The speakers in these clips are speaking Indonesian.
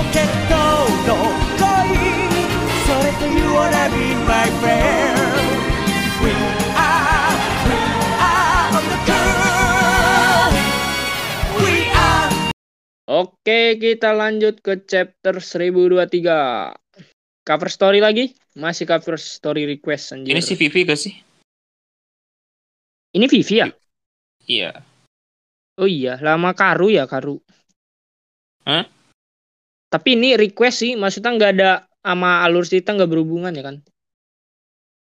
ポケットの恋それと You wanna be my friend We are, we are on the girl We are Oke, kita lanjut ke chapter 1023. Cover story lagi? Masih cover story request anjir. Ini si Vivi gak sih? Ini Vivi ya? Iya. Oh iya, lama Karu ya, Karu. Hah? Tapi ini request sih, maksudnya nggak ada sama alur cerita nggak berhubungan ya kan?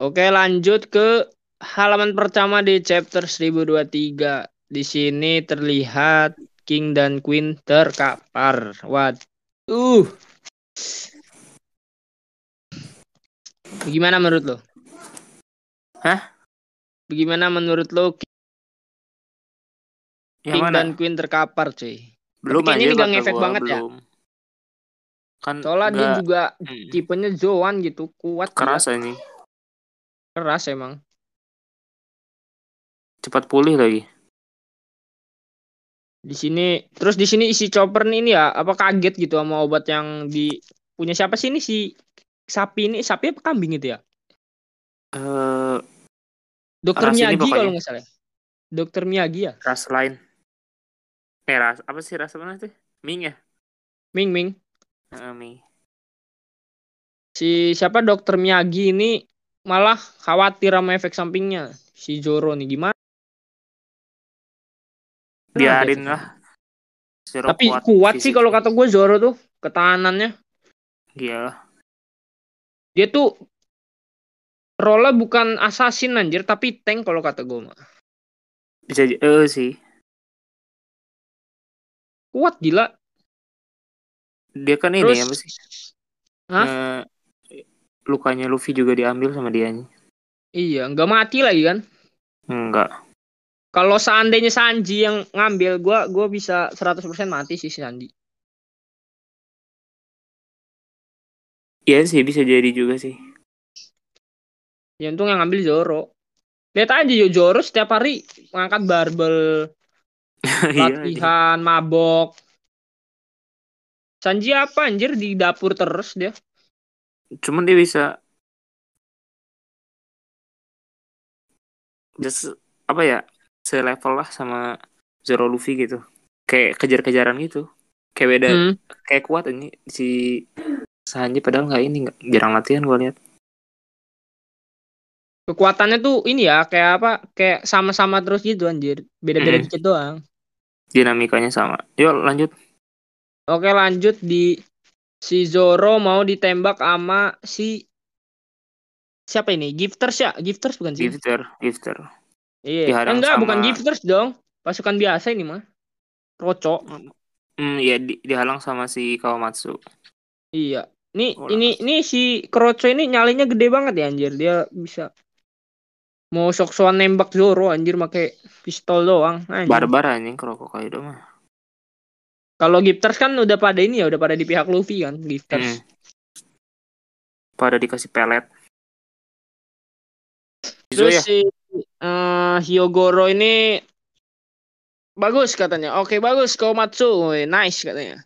Oke, lanjut ke halaman pertama di chapter 1023. Di sini terlihat King dan Queen terkapar. Waduh. Bagaimana menurut lo? Hah? Bagaimana menurut lo Yang King mana? dan Queen terkapar, cuy? belum kayaknya anjir, ini gak ngefek gua, banget ya? Kan Soalnya dia nggak- juga Hmm, tipenya Zoan gitu, kuat keras ini. keras emang. Cepat pulih lagi. Di sini terus di sini isi chopper nih ini ya apa kaget gitu sama obat yang di punya siapa sih ini si sapi ini sapi apa kambing itu ya? Eh, Dokter Miyagi kalau nggak salah. ya? Dokter Miyagi ya? ras lain. Eh, ras apa sih ras apa sih? Ming ya? Ming Ming. Si siapa Dokter Miyagi ini malah khawatir sama efek sampingnya. Si Zoro nih gimana? Biarin lah. Zero Tapi kuat, sih fisik. kalau kata gue Zoro tuh ketahanannya. Iya. Dia tuh role bukan assassin anjir tapi tank kalau kata gue mah. Bisa eh sih. Kuat gila. Dia kan ini Terus apa sih? Hah? Eh, lukanya Luffy juga diambil sama dia. Iya, nggak mati lagi kan? Enggak. Kalau seandainya Sanji yang ngambil, gua gua bisa 100% mati sih si Sanji. Iya sih bisa jadi juga sih. Ya untung yang ngambil Zoro. Lihat aja yo Zoro setiap hari ngangkat barbel, Iya. latihan, mabok. Sanji apa anjir di dapur terus dia? Cuman dia bisa just apa ya selevel lah sama Zoro Luffy gitu kayak kejar-kejaran gitu kayak beda Hmm. kayak kuat ini si Sanji padahal nggak ini nggak jarang latihan gue lihat Kekuatannya tuh ini ya kayak apa? Kayak sama-sama terus gitu anjir. Beda-beda Hmm. dikit doang. dinamikanya sama yuk lanjut Oke lanjut di si Zoro mau ditembak sama si siapa ini? Gifters ya? Gifters bukan sih? gifter gifter Iya. Dihadang Enggak, sama- bukan gifters dong. Pasukan biasa ini mah. Roco. hmm ya di, dihalang sama si Kawamatsu Iya. Nih, Oh, ini ini si Kroco ini nyalinya gede banget ya anjir. Dia bisa mau sok-sokan nembak Zoro anjir pakai pistol doang. Anjir. barbar anjing Kuroko Kaido mah Kalau gifters kan udah pada ini ya, udah pada di pihak Luffy kan, gifters. Hmm. pada dikasih pelet Terus ya si eh, Hyogoro ini bagus katanya. Oke bagus Komatsu, nice katanya.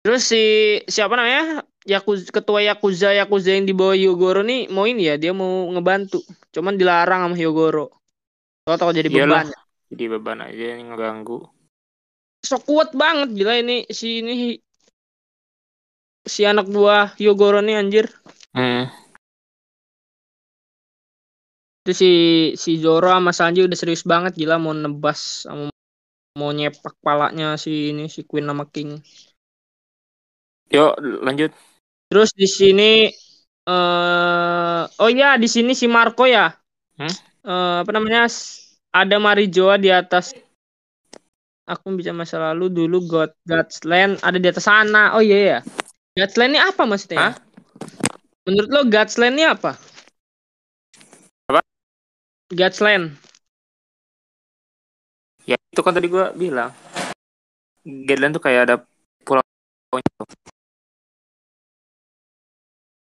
Terus si siapa namanya? Yakuza, ketua Yakuza Yakuza yang di bawah Hyogoro nih mau ini ya, dia mau ngebantu. Cuman dilarang sama Hyogoro. Tahu-tahu jadi beban. jadi beban aja yang ngeganggu So kuat banget gila ini si ini si anak buah Hyogoro nih anjir. hmm. Itu si si Zoro sama Sanji udah serius banget gila mau nebas sama mau nyepak palanya si ini si Queen sama King. yuk lanjut Terus di sini eh oh iya di sini si Marco ya. Hmm? Eh, apa namanya? Ada Marijoa di atas aku bisa masa lalu dulu God God's Land ada di atas sana. Oh iya ya. God's Land ini apa maksudnya? Hah? Menurut lo God's Land ini apa? Apa? God's Land. Ya itu kan tadi gua bilang. Gadland tuh kayak ada pulau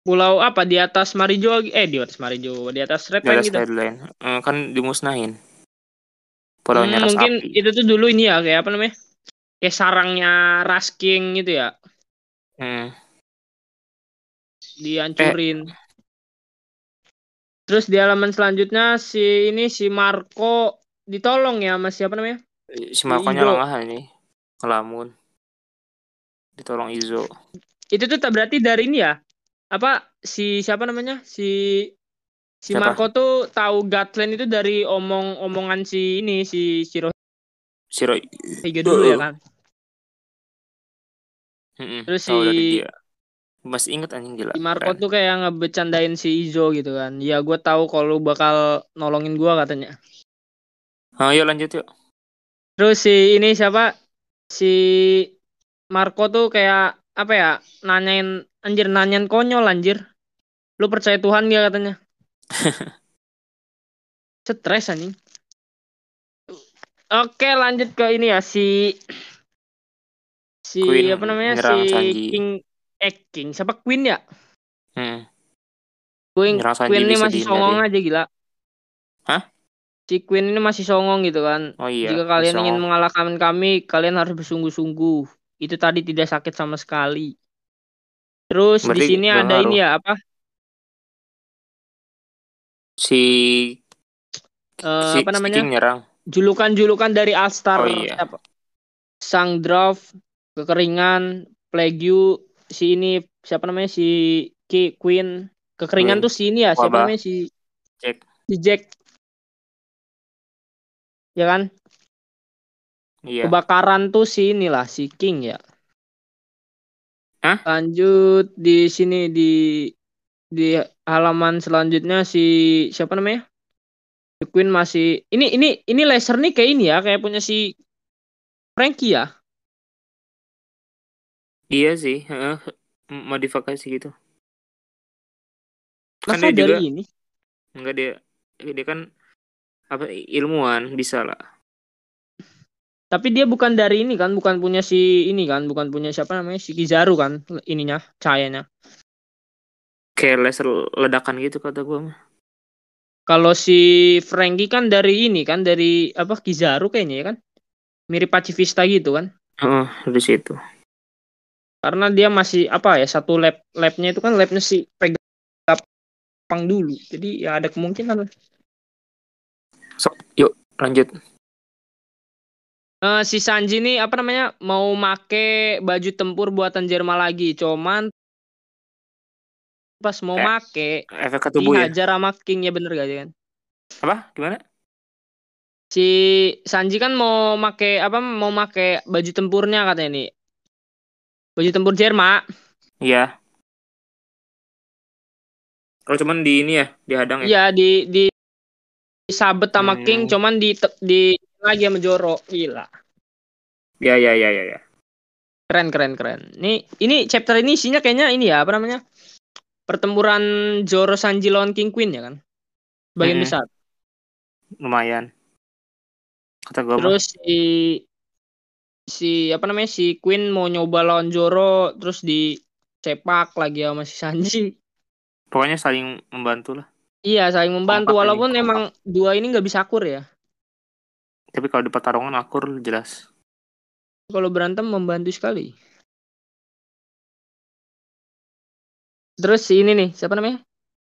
Pulau apa di atas Marijoa eh di atas Marijoa di atas Red di Line atas gitu. Gadland. Eh, kan dimusnahin. Pulaunya Hmm, ras mungkin api. itu tuh dulu ini ya kayak apa namanya? Kayak sarangnya Rasking gitu ya. Hmm. dihancurin. Terus di halaman selanjutnya si ini si Marco ditolong ya sama siapa namanya? Si Marco-nya Izo. lengah ini. Ngelamun. Ditolong Izo. Itu tuh tak berarti dari ini ya? Apa si siapa namanya? Si si Siapa? Marco tuh tahu Gatland itu dari omong-omongan si ini si Shirohige Si Roy. dulu ya kan. Mm-mm, Terus si- dia. Masih inget anjing gila. Si Marco Keren. tuh kayak ngebecandain si Izo gitu kan. Ya gue tahu kalau bakal nolongin gua katanya. Oh, yuk lanjut yuk. Terus si ini siapa? Si Marco tuh kayak apa ya? Nanyain anjir nanyain konyol anjir. Lu percaya Tuhan gak katanya? Stres anjing. Oke, lanjut ke ini ya si si Queen apa namanya? Si Sanji. King eh King siapa Queen ya? Hmm. Queen, Queen ini masih songong aja gila. Hah? Si Queen ini masih songong gitu kan. Oh iya. Jika kalian ingin mengalahkan kami, kalian harus bersungguh-sungguh. Itu tadi tidak sakit sama sekali. Terus di sini ada ngaruh. ini ya apa? Si Eh, si, apa si namanya? King nyerang. Julukan-julukan dari Alstar Oh, iya. apa? Sang Draft, kekeringan, Plague, si ini siapa namanya si Ki Queen. Kekeringan Queen. tuh si ini ya, siapa Wabah. namanya si Jack. si Jack. Ya kan? Iya. Kebakaran tuh si inilah si King ya. Hah? Lanjut di sini di di halaman selanjutnya si siapa namanya? The Queen masih ini ini ini laser nih kayak ini ya, kayak punya si Frankie ya. Iya sih. heeh. M- Modifikasi gitu. Kan Masa dia dari juga ini? enggak dia dia kan apa ilmuwan bisa lah. Tapi dia bukan dari ini kan, bukan punya si ini kan, bukan punya siapa namanya si Kizaru kan ininya, cahayanya. Kayak laser ledakan gitu kata gua mah. Kalau si Frankie kan dari ini kan, dari apa Kizaru kayaknya ya kan. Mirip pacifista gitu kan. Heeh, dari situ. karena dia masih apa ya satu lab labnya itu kan labnya si Pegapang dulu jadi ya ada kemungkinan Sok, yuk lanjut. Eh, si Sanji nih apa namanya mau make baju tempur buatan Jerman lagi cuman pas mau Eh, make Efek ke tubuh ya. dihajar sama King ya bener gak sih kan Apa? Gimana? si Sanji kan mau make apa mau make baju tempurnya katanya nih baju tempur Jerman Iya. Kalau cuman di ini ya, dihadang ya. Iya di di sabet sama Hmm. King cuman di di lagi sama Joro gila Ya ya ya ya ya. Keren keren keren. Nih ini chapter ini isinya kayaknya ini ya apa namanya? Pertempuran Zoro Sanji lawan King Queen ya kan? Bagian Mm-mm. besar. Lumayan. Kata gua mah. Terus si si apa namanya si Queen mau nyoba lawan Zoro terus dicepak lagi sama si Sanji. Pokoknya saling membantu lah. Iya saling membantu Kompak ini, walaupun kompak. emang dua ini nggak bisa akur ya. Tapi kalau di pertarungan akur jelas. Kalau berantem membantu sekali. Terus si ini nih siapa namanya?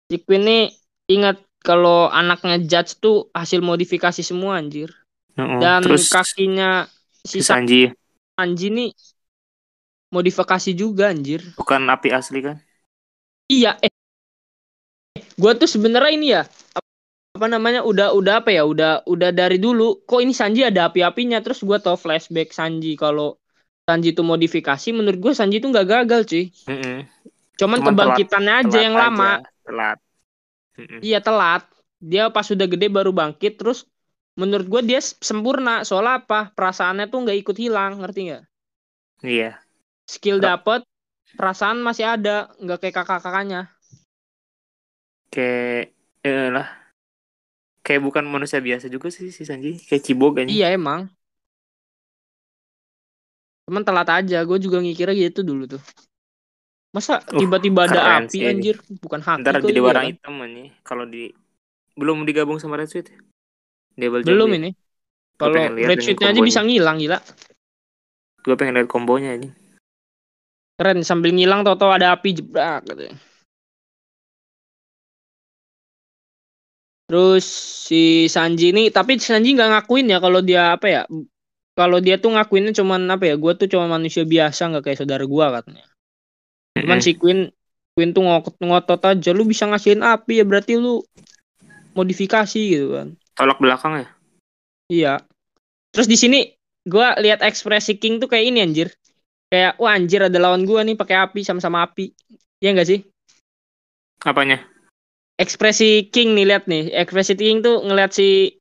Si Queen nih ingat kalau anaknya Judge tuh hasil modifikasi semua anjir. Heeh. Dan Terus kakinya si Sanji Sanji nih modifikasi juga anjir. bukan api asli kan? Iya, eh. Gua tuh sebenarnya ini ya ap- apa namanya udah udah apa ya udah udah dari dulu kok ini Sanji ada api-apinya terus gua tau flashback Sanji kalau Sanji itu modifikasi menurut gua Sanji itu nggak gagal cuy Heeh. Cuman, Cuman kebangkitannya aja Telat yang lama Telat. Iya telat dia pas sudah gede baru bangkit terus menurut gua dia sempurna soalnya apa perasaannya tuh nggak ikut hilang ngerti nggak Iya. skill dapet perasaan masih ada nggak kayak kakak-kakaknya Kayak eh lah. Kayak bukan manusia biasa juga sih si Sanji. Kayak cibok kan. iya emang cuman telat aja gue juga ngikirnya gitu dulu tuh masa Uh, tiba-tiba ada keren api sih ini. anjir bukan haki Ntar jadi ini, warna ya kan? hitam nih. Kalau di belum digabung sama Red Suit. Jump belum ini kalau red ini sheetnya aja bisa ngilang gila Gue pengen lihat kombonya ini. Keren sambil ngilang tau-tau ada api jebrak katanya. Terus si Sanji ini tapi Sanji nggak ngakuin ya kalau dia apa ya? Kalau dia tuh ngakuinnya cuman apa ya? Gue tuh cuma manusia biasa nggak kayak saudara gua katanya. Cuman si Queen Queen tuh ngotot ngotot aja lu bisa ngasihin api ya berarti lu modifikasi gitu kan. tolak belakang ya Iya. Terus di sini gua lihat ekspresi King tuh kayak ini anjir. Kayak wah anjir ada lawan gua nih pakai api sama-sama api. Iya enggak sih? apanya Ekspresi King nih lihat nih. Ekspresi King tuh ngeliat si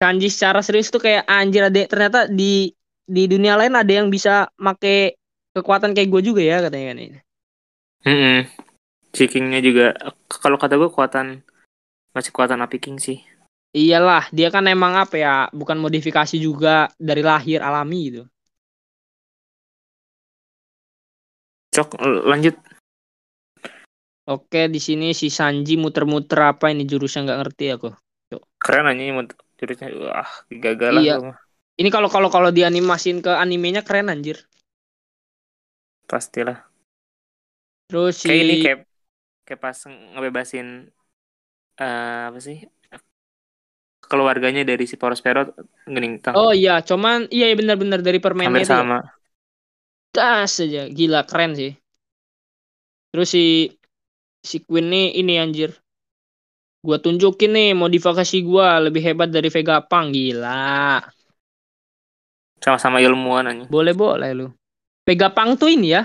Sanji secara serius tuh kayak anjir ada ternyata di di dunia lain ada yang bisa make kekuatan kayak gue juga ya katanya kan ini. Mm-mm. Si King-nya juga kalau kata gue kekuatan masih kekuatan api King sih Iyalah, dia kan emang apa ya, bukan modifikasi juga dari lahir alami gitu. cok lanjut Oke, di sini si Sanji muter-muter apa ini jurusnya nggak ngerti aku. keren aja ini jurusnya wah gagal lah Iya. mah. Ini kalau kalau kalau dianimasin ke animenya keren anjir. pastilah Terus si kayak ini kayak kayak pas ngebebasin eh apa sih keluarganya dari si Prospero gening tang Oh iya, cuman iya iya, benar-benar dari permainnya hampir itu sama Das aja, gila keren sih. Terus si si Queen nih ini anjir. Gua tunjukin nih modifikasi gua lebih hebat dari Vegapunk, gila. sama-sama ilmuwan aja Boleh boleh lu. Vegapunk tuh ini ya.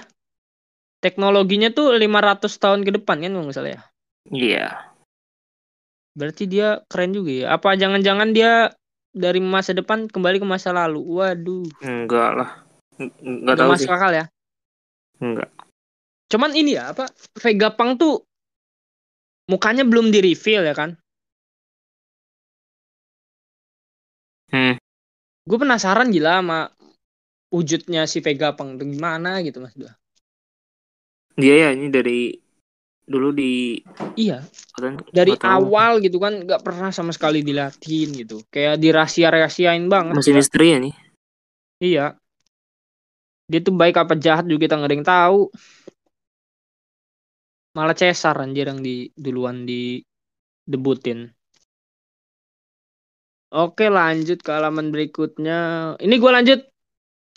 Teknologinya tuh 500 tahun ke depan kan kalau nggak salah ya. iya Berarti dia keren juga ya. Apa jangan-jangan dia dari masa depan kembali ke masa lalu? Waduh. enggak lah Eng- enggak Nggak tahu masuk sih akal ya. enggak Cuman ini ya apa Vegapunk tuh mukanya belum di reveal ya kan? hmm Gue penasaran gila sama wujudnya si Vegapunk tuh gimana gitu mas Dua. Dia ya ini dari dulu di Iya, kan dari awal gitu kan nggak pernah sama sekali dilatih gitu. Kayak dirahasia-rahasiain banget. masih misteri ya nih Iya. Dia tuh baik apa jahat juga kita yang tahu. Malah Cesar anjir yang di duluan di debutin. Oke lanjut ke halaman berikutnya. Ini gue lanjut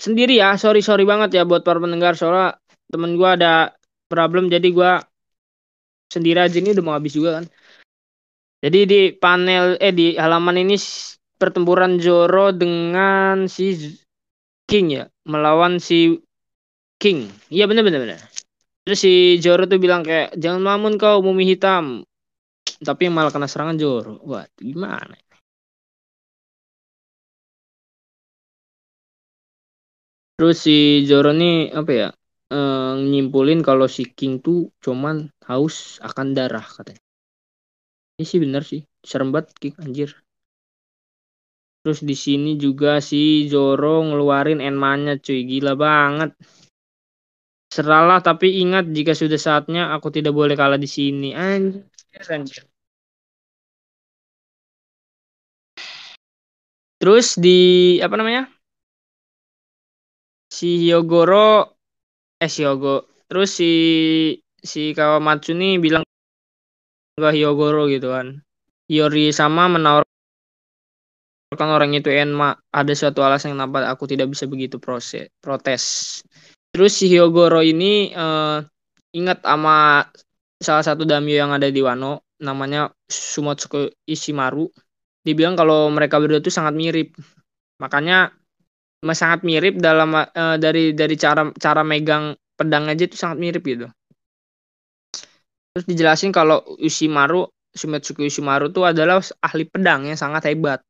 sendiri ya. Sorry sorry banget ya buat para pendengar soalnya temen gue ada problem jadi gue sendiri aja ini udah mau habis juga kan. Jadi di panel eh di halaman ini pertempuran Zoro dengan si King ya melawan si King. Iya bener bener bener. Terus si Zoro tuh bilang kayak jangan mamun kau mumi hitam. Tapi yang malah kena serangan Zoro. Wah gimana? Terus si Zoro nih apa ya? Eh, nyimpulin kalau si King tuh cuman haus akan darah katanya. Ini sih bener sih. Serem banget King anjir. Terus di sini juga si Zoro ngeluarin Enmanya cuy. Gila banget. Seralah tapi ingat jika sudah saatnya aku tidak boleh kalah di sini. Anjir, anjir. Terus di apa namanya? Si Hyogoro eh si Hyogo. Terus si si Kawamatsu nih bilang ke Hyogoro gitu kan. Yori sama menawarkan orang itu Enma ada suatu alasan kenapa aku tidak bisa begitu proses protes. Terus si Hyogoro ini eh, ingat sama salah satu daimyo yang ada di Wano namanya Sumotsuko Ishimaru. Dibilang kalau mereka berdua itu sangat mirip. Makanya sangat mirip dalam eh, dari dari cara cara megang pedang aja itu sangat mirip gitu. Terus dijelasin kalau Ushimaru Sumetsuko Ushimaru itu adalah ahli pedang yang sangat hebat.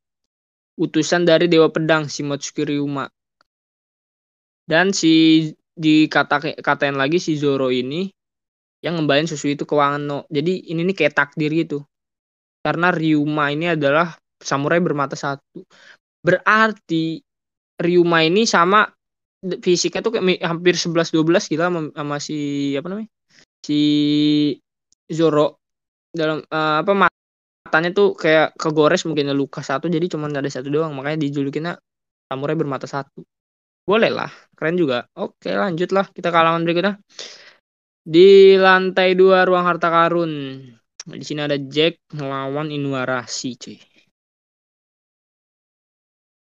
Utusan dari dewa pedang Shimotsuki Ryuma. Dan si dikata katain lagi si Zoro ini yang ngembalin susu itu ke Wano. Jadi ini nih kayak takdir gitu. Karena Ryuma ini adalah samurai bermata satu. Berarti Ryuma ini sama fisiknya tuh kayak hampir 11 12 gila sama, sama si apa namanya? Si Zoro dalam eh, apa matanya tuh kayak kegores mungkin luka satu jadi cuma ada satu doang makanya dijulukinnya samurai bermata satu. Boleh lah, keren juga. Oke, lanjut lah kita ke halaman berikutnya. Di lantai dua ruang harta karun. Di sini ada Jack melawan Inuarashi, cuy.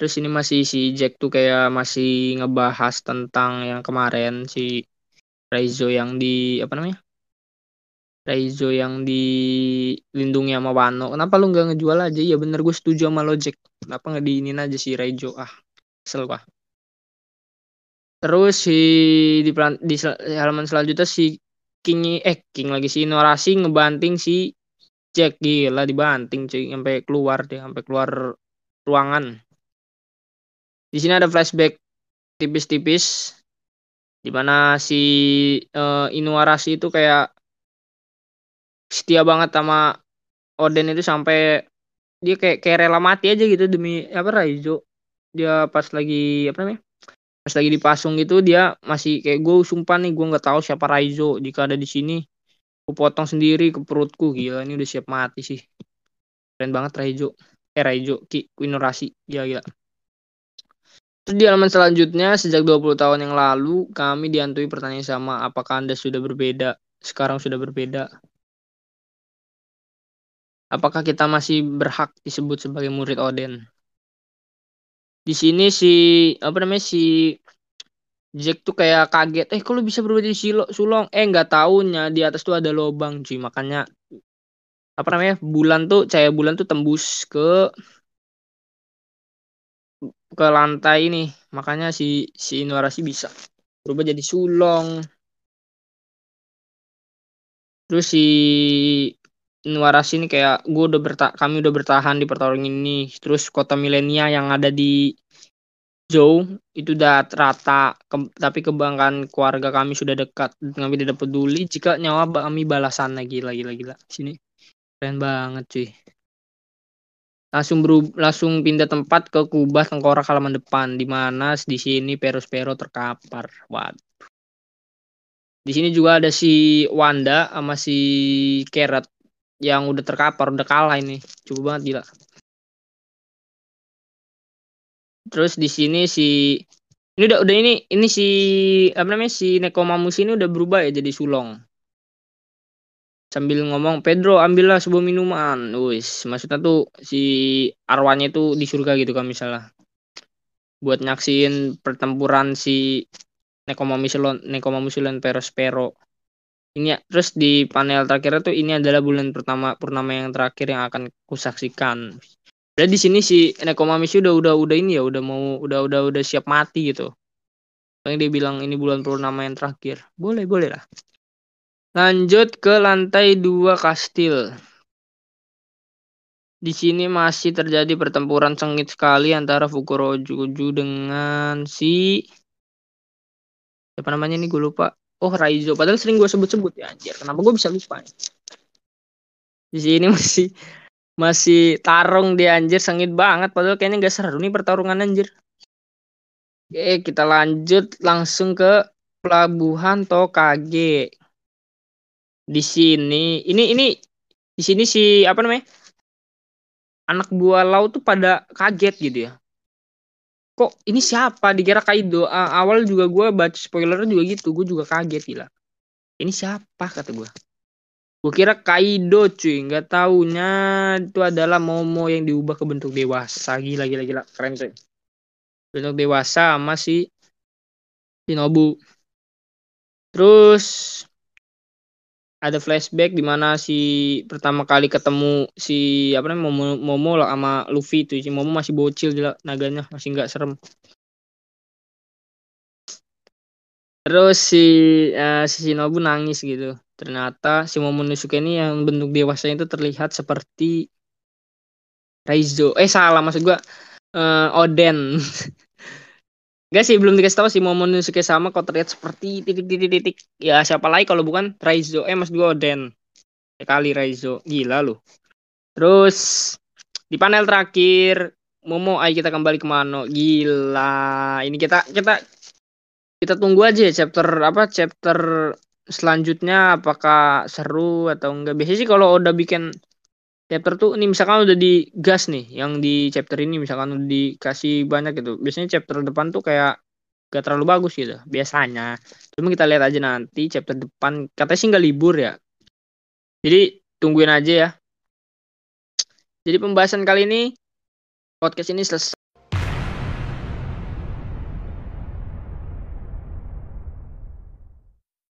Terus ini masih si Jack tuh kayak masih ngebahas tentang yang kemarin si Raizo yang di apa namanya? Raizo yang dilindungi sama Wano. Kenapa lu nggak ngejual aja? Ya bener gue setuju sama lo Jack. Kenapa nggak diinin aja si Raizo? Ah, kesel gua. Terus si di, pelan- di sel- halaman selanjutnya si King eh King lagi si Inorasi ngebanting si Jack gila dibanting cuy sampai keluar dia sampai keluar ruangan. Di sini ada flashback tipis-tipis di mana si eh, Inuarashi itu kayak setia banget sama Oden itu sampai dia kayak kayak rela mati aja gitu demi apa Raizo. Dia pas lagi apa namanya? Pas lagi dipasung gitu dia masih kayak gue sumpah nih gue nggak tahu siapa Raizo jika ada di sini. Gue potong sendiri ke perutku gila ini udah siap mati sih. Keren banget Raizo. Eh Raizo, Ki, Inuarashi. Gila gila. Terus di halaman selanjutnya, sejak 20 tahun yang lalu, kami dihantui pertanyaan sama, apakah Anda sudah berbeda? Sekarang sudah berbeda. Apakah kita masih berhak disebut sebagai murid Oden? Di sini si apa namanya si Jack tuh kayak kaget, eh lu bisa berubah jadi silo, sulong? Eh nggak taunya di atas tuh ada lobang cuy, makanya apa namanya bulan tuh cahaya bulan tuh tembus ke ke lantai ini, makanya si si Inuarashi bisa berubah jadi sulong. Terus si Inuarashi ini kayak gue udah berta kami udah bertahan di pertarungan ini. Terus kota milenia yang ada di Zhou itu udah rata, Ke- tapi kebanggaan keluarga kami sudah dekat. Kami tidak peduli jika nyawa kami balasan lagi, lagi, lagi, gila. Sini keren banget cuy. Langsung berub langsung pindah tempat ke kubah tengkorak halaman depan, di mana di sini Perospero terkapar. Waduh. Di sini juga ada si Wanda sama si Carrot yang udah terkapar, udah kalah ini. Coba banget gila. Terus di sini si ini udah udah ini ini si apa namanya si Nekomamus ini udah berubah ya jadi sulong. Sambil ngomong, Pedro ambillah sebuah minuman. Wis, maksudnya tuh si arwahnya itu di surga gitu kan misalnya. Buat nyaksiin pertempuran si Nekomamus lawan Nekomamus lawan Perospero. Ini ya, terus di panel terakhir tuh ini adalah bulan pertama purnama yang terakhir yang akan kusaksikan. Dan di sini si Nekomamishi udah udah udah ini ya udah mau udah udah udah siap mati gitu. Makanya dia bilang ini bulan purnama yang terakhir. Boleh boleh lah. Lanjut ke lantai dua kastil. Di sini masih terjadi pertempuran sengit sekali antara Fukurojuju dengan si siapa namanya nih gue lupa. Oh Raizo. Padahal sering gue sebut-sebut ya anjir. Kenapa gue bisa lupa? ya? Di sini masih masih tarung dia anjir sengit banget padahal kayaknya gak seru nih pertarungan anjir. Oke, kita lanjut langsung ke pelabuhan Tokage. Di sini ini ini di sini si apa namanya? Anak buah laut tuh pada kaget gitu ya. Kok ini siapa? Dikira Kaido. A- awal juga gue baca spoilernya juga gitu. Gue juga kaget gila. Ini siapa kata gue. Gue kira Kaido cuy. Nggak taunya itu adalah Momo yang diubah ke bentuk dewasa. Gila gila gila. Keren cuy. Bentuk dewasa sama si Shinobu. Terus ada flashback di mana si pertama kali ketemu si apa namanya Momo, Momo lah sama Luffy itu si Momo masih bocil gila naganya masih nggak serem. Terus si eh, si Shinobu nangis gitu. Ternyata si Momonosuke ini yang bentuk dewasanya itu terlihat seperti Raizo. Eh salah maksud gua eh, Oden. Gak sih belum dikasih tahu si Momonosuke sama kok terlihat seperti titik-titik-titik. Ya siapa lagi kalau bukan Raizo. Eh maksud gua Oden. Sekali Raizo. Gila lu. Terus di panel terakhir Momo ayo kita kembali ke Mano. Gila. Ini kita kita kita tunggu aja ya chapter apa chapter selanjutnya apakah seru atau enggak. Biasanya sih kalau udah bikin chapter tuh ini misalkan udah digas nih yang di chapter ini misalkan udah dikasih banyak gitu. Biasanya chapter depan tuh kayak gak terlalu bagus gitu biasanya. Cuma kita lihat aja nanti chapter depan. Katanya sih nggak libur ya. Jadi tungguin aja ya. Jadi pembahasan kali ini podcast ini selesai